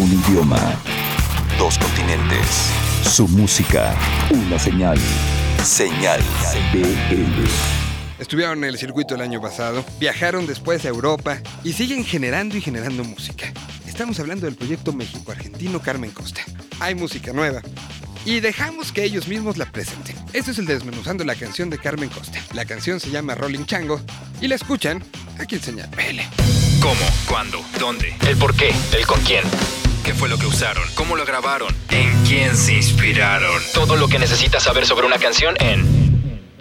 Un idioma. Dos continentes. Su música. Una señal. Señal BL. Estuvieron en el circuito el año pasado, viajaron después a Europa y siguen generando y generando música. Estamos hablando del proyecto México-Argentino Carmen Costa. Hay música nueva. Y dejamos que ellos mismos la presenten. Esto es el desmenuzando la canción de Carmen Costa. La canción se llama Rolling Chango y la escuchan aquí en Señal BL. ¿Cómo? ¿Cuándo? ¿Dónde? ¿El por qué? ¿El con quién? ¿Qué fue lo que usaron? ¿Cómo lo grabaron? ¿En quién se inspiraron? Todo lo que necesitas saber sobre una canción en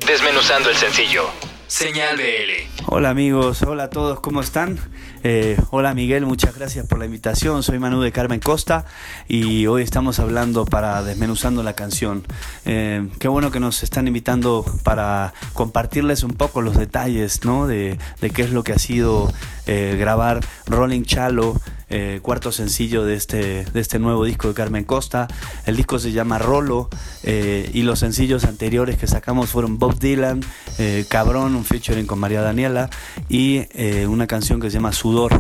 Desmenuzando el sencillo. Señal BL. Hola amigos, hola a todos, ¿cómo están? Eh, hola Miguel, muchas gracias por la invitación. Soy Manu de Carmen Costa y hoy estamos hablando para desmenuzando la canción. Eh, qué bueno que nos están invitando para compartirles un poco los detalles ¿no? de, de qué es lo que ha sido eh, grabar Rolling Chalo. Eh, cuarto sencillo de este, de este nuevo disco de Carmen Costa. El disco se llama Rolo eh, y los sencillos anteriores que sacamos fueron Bob Dylan, eh, Cabrón, un featuring con María Daniela y una canción que se llama Sudor.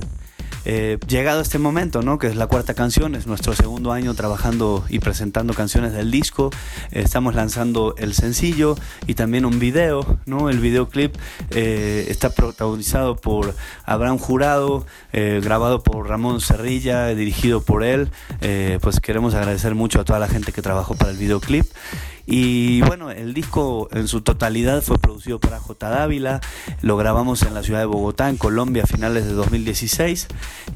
Eh, llegado este momento, ¿no? que es la cuarta canción, es nuestro segundo año trabajando y presentando canciones del disco. Eh, estamos lanzando el sencillo y también un video. ¿no? El videoclip eh, está protagonizado por Abraham Jurado, grabado por Ramón Cerrilla, dirigido por él. Pues queremos agradecer mucho a toda la gente que trabajó para el videoclip. Y bueno, el disco en su totalidad fue producido por AJ Dávila, lo grabamos en la ciudad de Bogotá, en Colombia, a finales de 2016.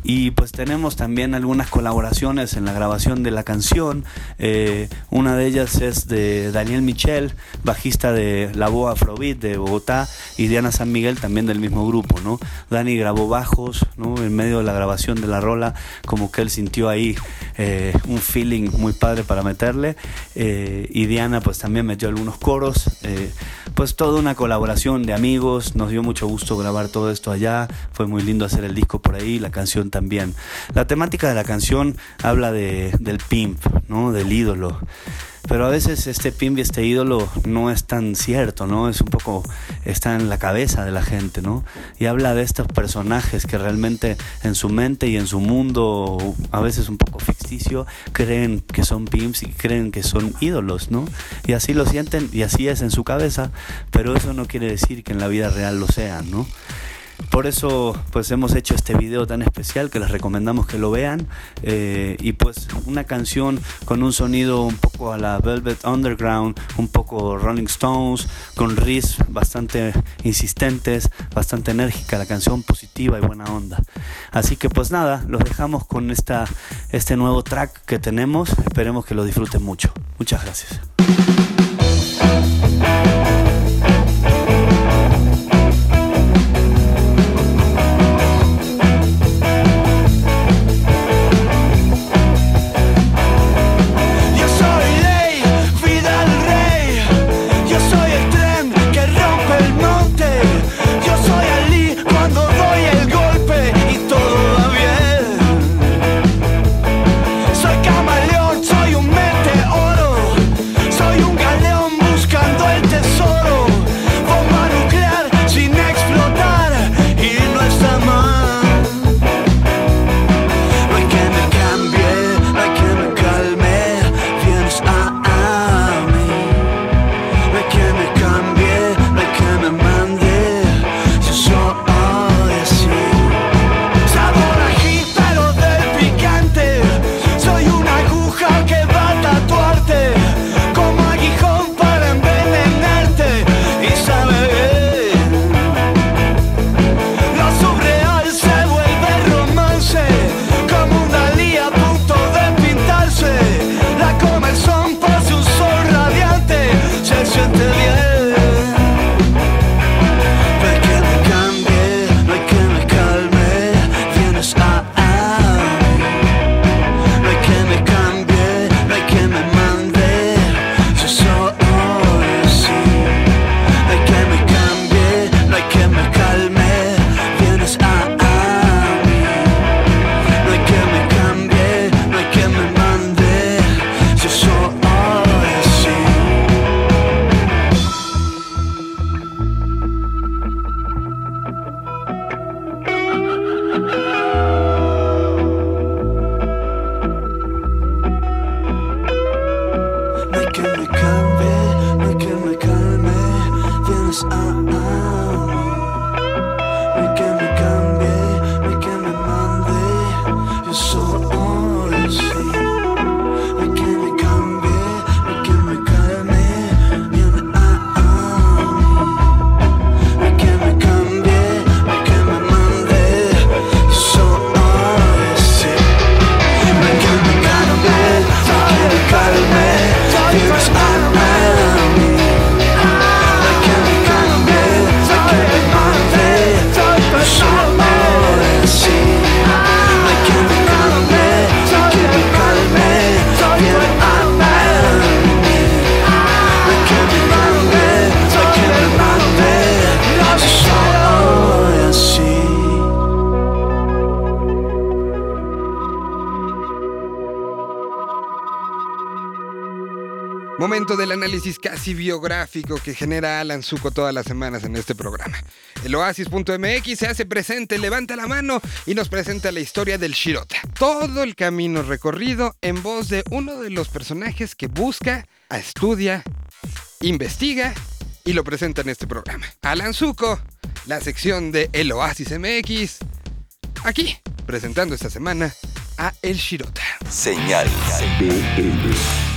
Y pues tenemos también algunas colaboraciones en la grabación de la canción. Eh, una de ellas es de Daniel Michel, bajista de La Boa Afrobeat de Bogotá, y Diana San Miguel también del mismo grupo, ¿no? Dani grabó bajos, ¿no? En medio de la grabación de la rola, como que él sintió ahí eh, un feeling muy padre para meterle. Eh, y Diana pues también metió algunos coros. eh, pues toda una colaboración de amigos. Nos dio mucho gusto grabar todo esto allá. Fue muy lindo hacer el disco por ahí, la canción también. La temática de la canción habla de, del pimp, ¿no? Del ídolo. Pero a veces este pimp y este ídolo no es tan cierto, ¿no? Es un poco, está en la cabeza de la gente, ¿no? Y habla de estos personajes que realmente en su mente y en su mundo, a veces un poco ficticio, creen que son pimps y creen que son ídolos, ¿no? Y así lo sienten y así es en su cabeza, pero eso no quiere decir que en la vida real lo sean, ¿no? Por eso pues hemos hecho este video tan especial que les recomendamos que lo vean eh, y pues una canción con un sonido un poco a la Velvet Underground, un poco Rolling Stones, con riffs bastante insistentes, bastante enérgica, la canción positiva y buena onda. Así que pues nada, los dejamos con esta, este nuevo track que tenemos, esperemos que lo disfruten mucho. Muchas gracias. Del análisis casi biográfico que genera Alan Zuko todas las semanas en este programa. El oasis.mx se hace presente, levanta la mano y nos presenta la historia del Shirota. Todo el camino recorrido en voz de uno de los personajes que busca, estudia, investiga y lo presenta en este programa. Alan Zuko, la sección de El Oasis MX, aquí, presentando esta semana a El Shirota. Señal BL.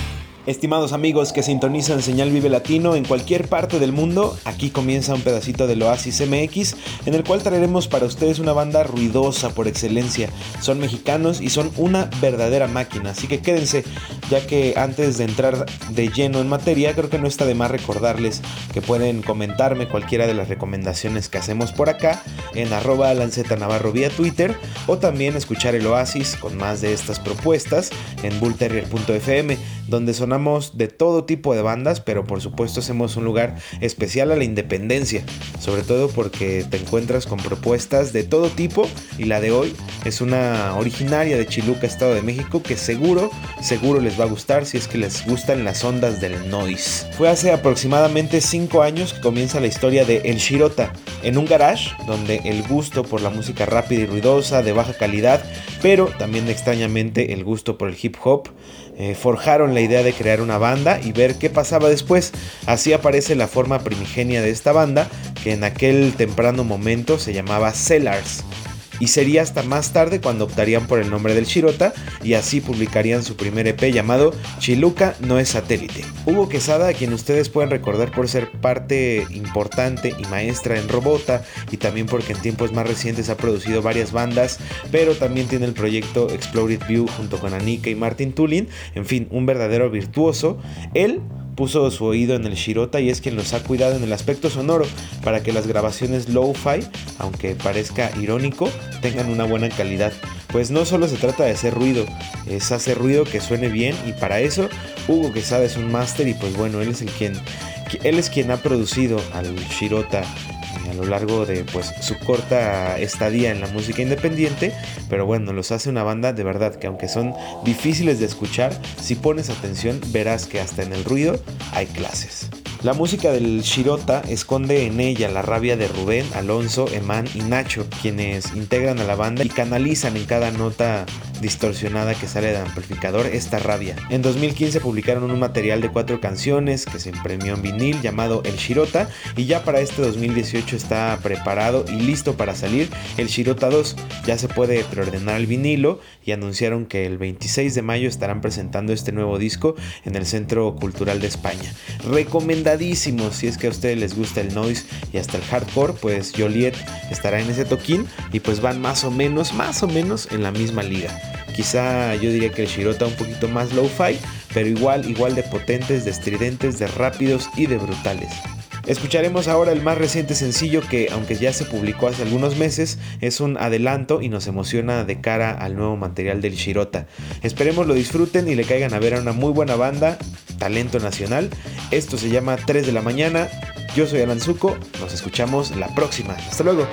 Estimados amigos que sintonizan Señal Vive Latino en cualquier parte del mundo, aquí comienza un pedacito del Oasis MX en el cual traeremos para ustedes una banda ruidosa por excelencia. Son mexicanos y son una verdadera máquina, así que quédense, ya que antes de entrar de lleno en materia, creo que no está de más recordarles que pueden comentarme cualquiera de las recomendaciones que hacemos por acá en arroba lanceta navarro vía Twitter o también escuchar el Oasis con más de estas propuestas en bullterrier.fm donde sonamos de todo tipo de bandas, pero por supuesto hacemos un lugar especial a la independencia, sobre todo porque te encuentras con propuestas de todo tipo y la de hoy es una originaria de Chiluca, Estado de México, que seguro, seguro les va a gustar si es que les gustan las ondas del noise. Fue hace aproximadamente 5 años que comienza la historia de El Shirota, en un garage donde el gusto por la música rápida y ruidosa, de baja calidad, pero también extrañamente el gusto por el hip hop, eh, forjaron la idea de crear una banda y ver qué pasaba después. Así aparece la forma primigenia de esta banda, que en aquel temprano momento se llamaba Cellars y sería hasta más tarde cuando optarían por el nombre del Shirota y así publicarían su primer EP llamado Chiluca no es satélite. Hugo Quesada, a quien ustedes pueden recordar por ser parte importante y maestra en Robota y también porque en tiempos más recientes ha producido varias bandas, pero también tiene el proyecto Exploded View junto con Anika y Martin Tulin, en fin, un verdadero virtuoso. Él puso su oído en el Shirota y es quien los ha cuidado en el aspecto sonoro para que las grabaciones low-fi, aunque parezca irónico, tengan una buena calidad. Pues no solo se trata de hacer ruido, es hacer ruido que suene bien y para eso Hugo Quesada es un máster y pues bueno, él es el quien él es quien ha producido al Shirota a lo largo de pues su corta estadía en la música independiente, pero bueno, los hace una banda de verdad que aunque son difíciles de escuchar, si pones atención verás que hasta en el ruido hay clases. La música del Shirota esconde en ella la rabia de Rubén, Alonso, Eman y Nacho, quienes integran a la banda y canalizan en cada nota distorsionada que sale del amplificador esta rabia. En 2015 publicaron un material de cuatro canciones que se imprimió en vinil llamado El Shirota y ya para este 2018 está preparado y listo para salir el Shirota 2. Ya se puede preordenar el vinilo y anunciaron que el 26 de mayo estarán presentando este nuevo disco en el Centro Cultural de España si es que a ustedes les gusta el noise y hasta el hardcore, pues Joliet estará en ese toquín y pues van más o menos, más o menos en la misma liga. Quizá yo diría que el Shirota un poquito más low-fi, pero igual, igual de potentes, de estridentes, de rápidos y de brutales. Escucharemos ahora el más reciente sencillo que, aunque ya se publicó hace algunos meses, es un adelanto y nos emociona de cara al nuevo material del Shirota. Esperemos lo disfruten y le caigan a ver a una muy buena banda, talento nacional. Esto se llama 3 de la mañana. Yo soy Alan Zuko, nos escuchamos la próxima. Hasta luego.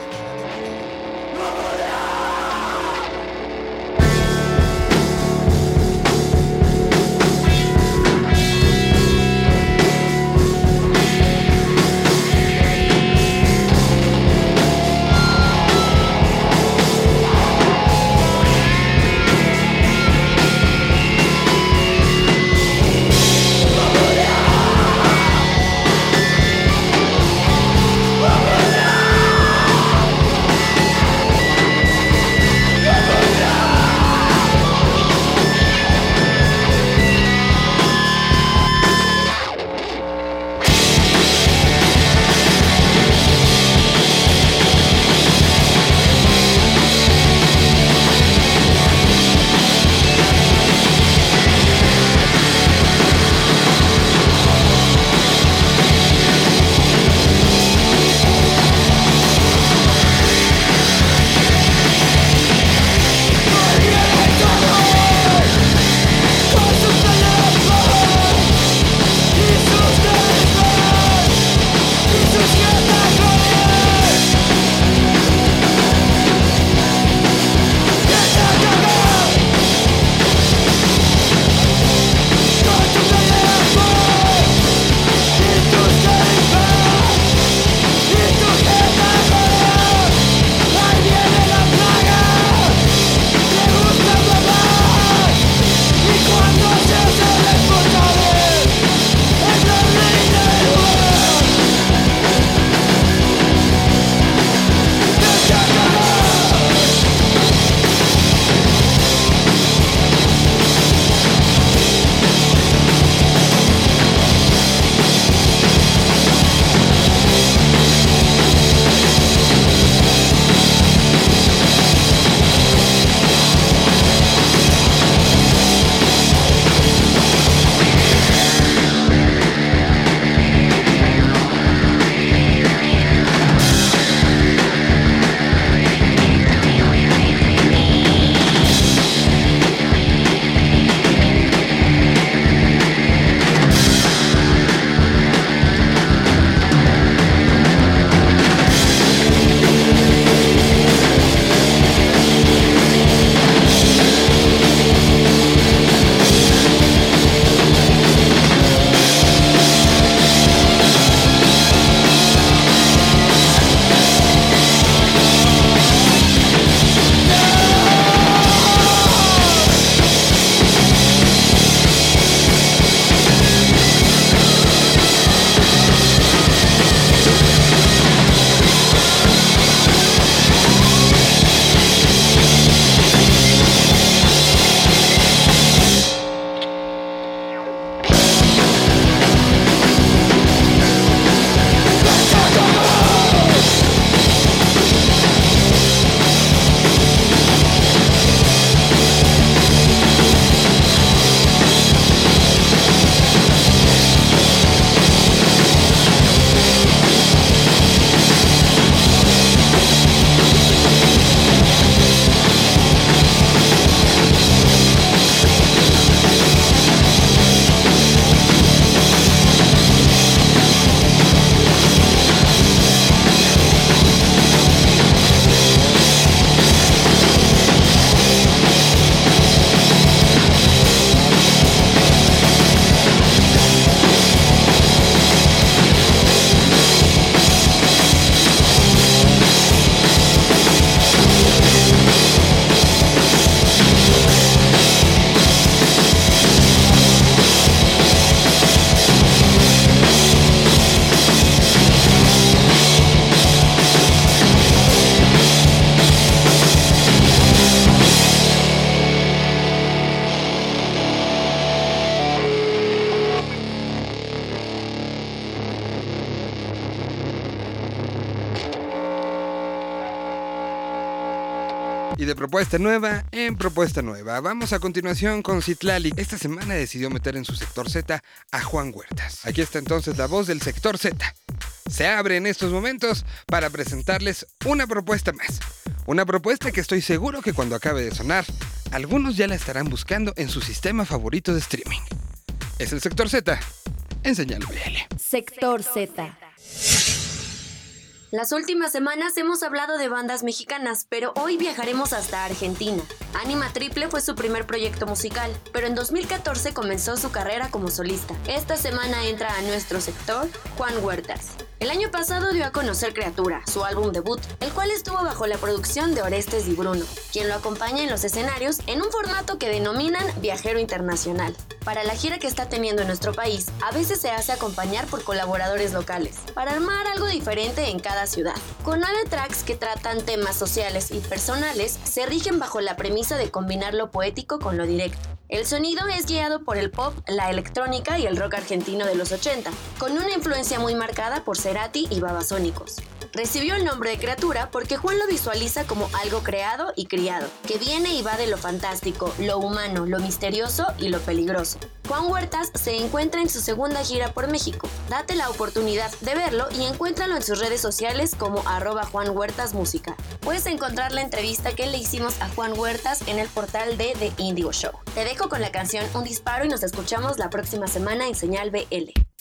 Propuesta nueva en propuesta nueva. Vamos a continuación con Citlali. Esta semana decidió meter en su sector Z a Juan Huertas. Aquí está entonces la voz del sector Z. Se abre en estos momentos para presentarles una propuesta más. Una propuesta que estoy seguro que cuando acabe de sonar, algunos ya la estarán buscando en su sistema favorito de streaming. Es el sector Z en señal BL. Sector Z. Las últimas semanas hemos hablado de bandas mexicanas, pero hoy viajaremos hasta Argentina. Anima Triple fue su primer proyecto musical, pero en 2014 comenzó su carrera como solista. Esta semana entra a nuestro sector Juan Huertas. El año pasado dio a conocer Criatura, su álbum debut, el cual estuvo bajo la producción de Orestes y Bruno, quien lo acompaña en los escenarios en un formato que denominan viajero internacional. Para la gira que está teniendo en nuestro país, a veces se hace acompañar por colaboradores locales, para armar algo diferente en cada ciudad. Con nueve tracks que tratan temas sociales y personales, se rigen bajo la premisa de combinar lo poético con lo directo. El sonido es guiado por el pop, la electrónica y el rock argentino de los 80, con una influencia muy marcada por Cerati y Babasónicos. Recibió el nombre de criatura porque Juan lo visualiza como algo creado y criado, que viene y va de lo fantástico, lo humano, lo misterioso y lo peligroso. Juan Huertas se encuentra en su segunda gira por México. Date la oportunidad de verlo y encuéntralo en sus redes sociales como arroba Juan Huertas Música. Puedes encontrar la entrevista que le hicimos a Juan Huertas en el portal de The Indigo Show. Te dejo con la canción Un Disparo y nos escuchamos la próxima semana en Señal BL.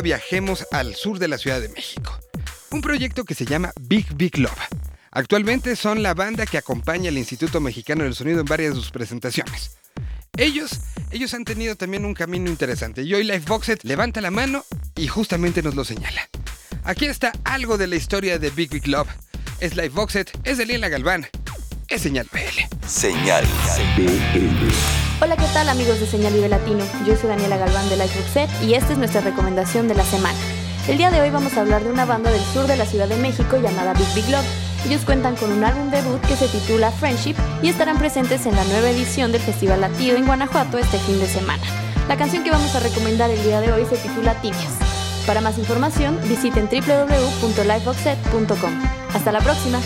Viajemos al sur de la Ciudad de México. Un proyecto que se llama Big Big Love. Actualmente son la banda que acompaña al Instituto Mexicano del Sonido en varias de sus presentaciones. Ellos, ellos han tenido también un camino interesante y hoy Lifeboxet levanta la mano y justamente nos lo señala. Aquí está algo de la historia de Big Big Love. Es Lifeboxet, es de Lila Galván, es Señal BL. Señal BL. Hola, ¿qué tal amigos de Señal Vive Latino? Yo soy Daniela Galván de Lifeboxet y esta es nuestra recomendación de la semana. El día de hoy vamos a hablar de una banda del sur de la Ciudad de México llamada Big Big Love. Ellos cuentan con un álbum debut que se titula Friendship y estarán presentes en la nueva edición del Festival Latido en Guanajuato este fin de semana. La canción que vamos a recomendar el día de hoy se titula Tibias. Para más información, visiten www.lifeboxset.com. Hasta la próxima.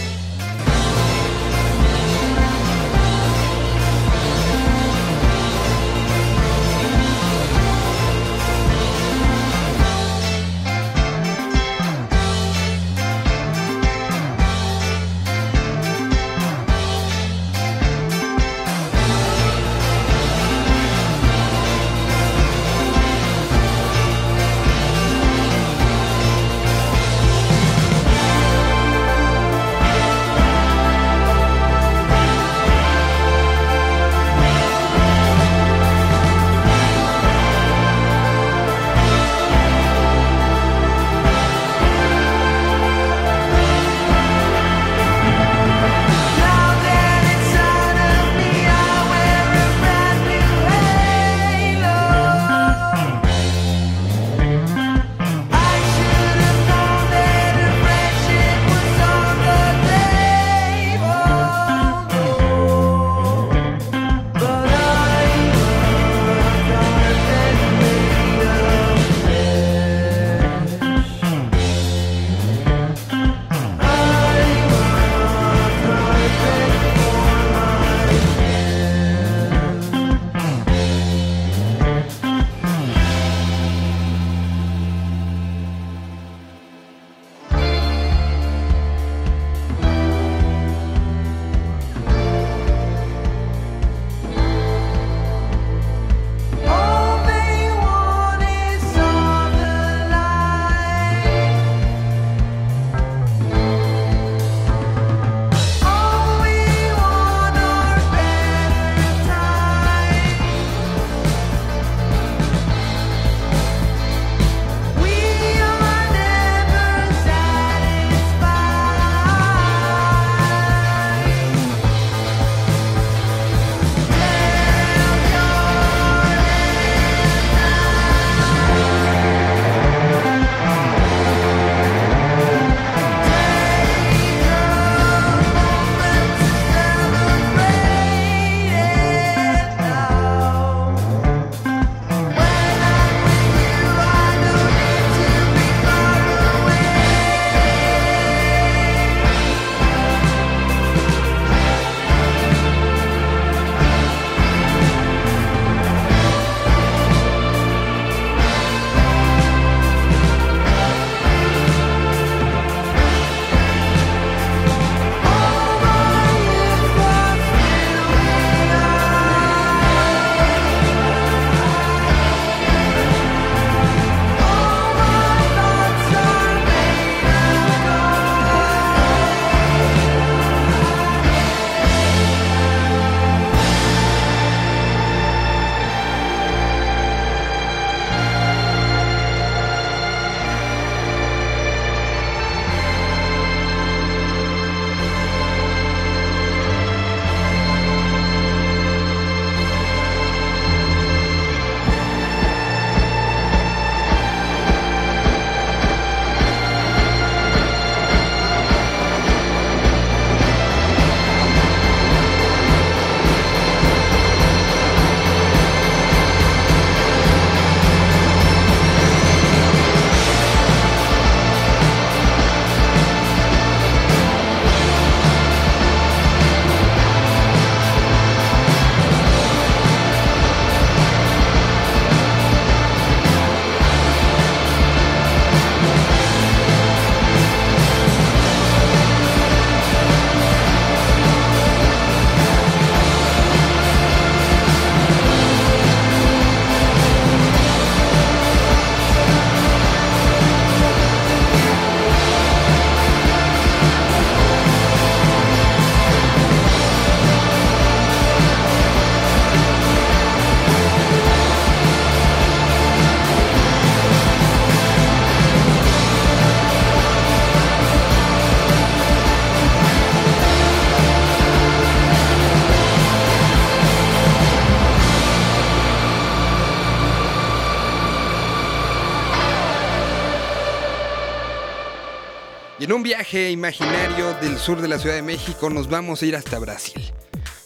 Y en un viaje imaginario del sur de la Ciudad de México nos vamos a ir hasta Brasil.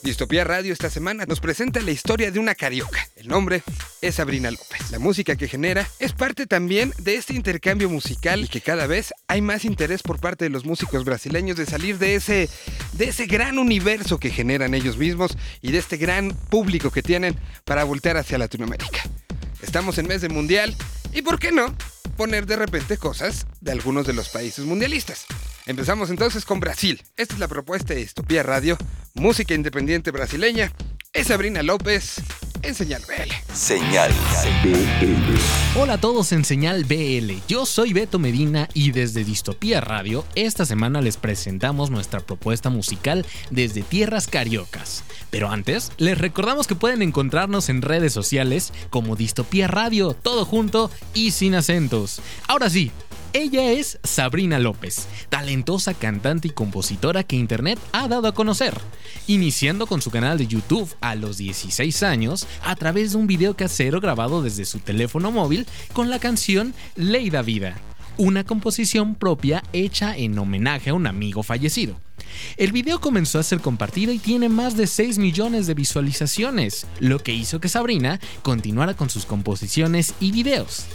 Distopía Radio esta semana nos presenta la historia de una carioca. El nombre es Sabrina López. La música que genera es parte también de este intercambio musical y que cada vez hay más interés por parte de los músicos brasileños de salir de ese, de ese gran universo que generan ellos mismos y de este gran público que tienen para voltear hacia Latinoamérica. Estamos en mes de mundial y, ¿por qué no? Poner de repente cosas de algunos de los países mundialistas. Empezamos entonces con Brasil. Esta es la propuesta de Estopía Radio, música independiente brasileña. Es Sabrina López en Señal BL. Señal BL. Hola a todos en Señal BL. Yo soy Beto Medina y desde Distopía Radio esta semana les presentamos nuestra propuesta musical desde tierras cariocas. Pero antes, les recordamos que pueden encontrarnos en redes sociales como Distopía Radio, todo junto y sin acentos. Ahora sí, ella es Sabrina López, talentosa cantante y compositora que Internet ha dado a conocer, iniciando con su canal de YouTube a los 16 años a través de un video casero grabado desde su teléfono móvil con la canción Ley da Vida, una composición propia hecha en homenaje a un amigo fallecido. El video comenzó a ser compartido y tiene más de 6 millones de visualizaciones, lo que hizo que Sabrina continuara con sus composiciones y videos.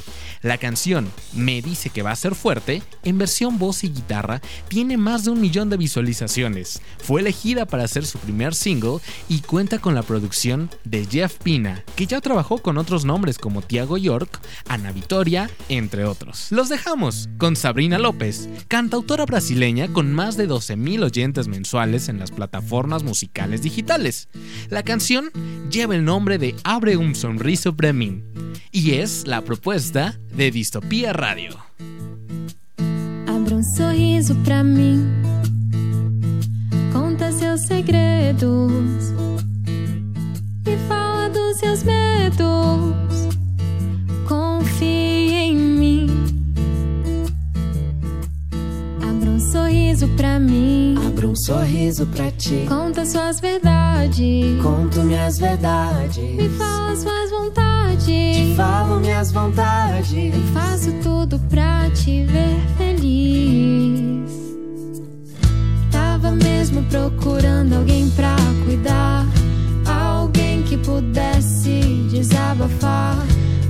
La canción Me dice que va a ser fuerte, en versión voz y guitarra, tiene más de un millón de visualizaciones. Fue elegida para ser su primer single y cuenta con la producción de Jeff Pina, que ya trabajó con otros nombres como Tiago York, Ana Vitoria, entre otros. Los dejamos con Sabrina López, cantautora brasileña con más de 12.000 oyentes mensuales en las plataformas musicales digitales. La canción lleva el nombre de Abre un sonriso para mí y es la propuesta de Distopia Radio. Abra um sorriso pra mim, conta seus segredos e fala dos seus medos. Confie em mim. Abra um sorriso pra mim. Abra um sorriso pra ti. Conta suas verdades. Conto minhas verdades. Me fala suas Te falo minhas vontades. E faço tudo pra te ver feliz. Tava mesmo procurando alguém pra cuidar. Alguém que pudesse desabafar.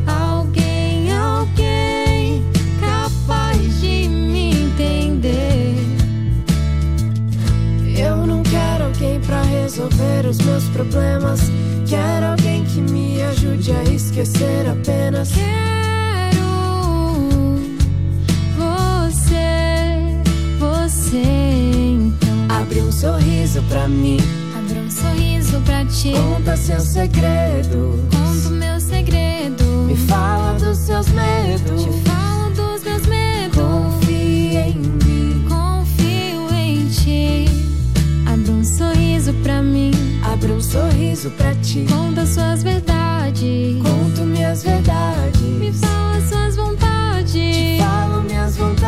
Alguém, alguém capaz de me entender. Eu não quero alguém pra resolver os meus problemas. Quero alguém que me esquecer apenas. Quero você, você então. Abre um sorriso pra mim. Abra um sorriso pra ti. Conta seu segredo. Conto meu segredo. Me fala dos seus medos. Abre um sorriso pra ti. Conta suas verdades. Conto minhas verdades. Me fala suas vontades. Te falo minhas vontades.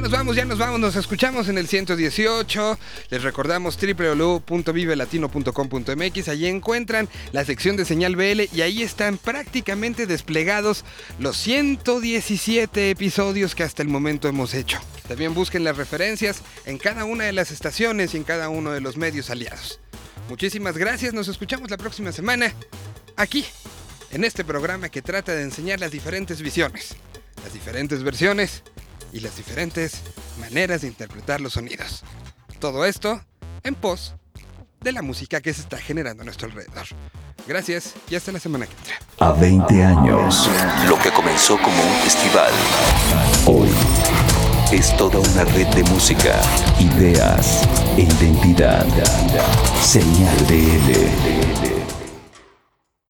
Nos vamos, ya nos vamos, nos escuchamos en el 118. Les recordamos www.vivelatino.com.mx. Allí encuentran la sección de señal BL y ahí están prácticamente desplegados los 117 episodios que hasta el momento hemos hecho. También busquen las referencias en cada una de las estaciones y en cada uno de los medios aliados. Muchísimas gracias, nos escuchamos la próxima semana aquí, en este programa que trata de enseñar las diferentes visiones, las diferentes versiones y las diferentes maneras de interpretar los sonidos. Todo esto en pos de la música que se está generando a nuestro alrededor. Gracias y hasta la semana que entra. A 20 años, lo que comenzó como un festival, hoy es toda una red de música, ideas e identidad. Señal BL.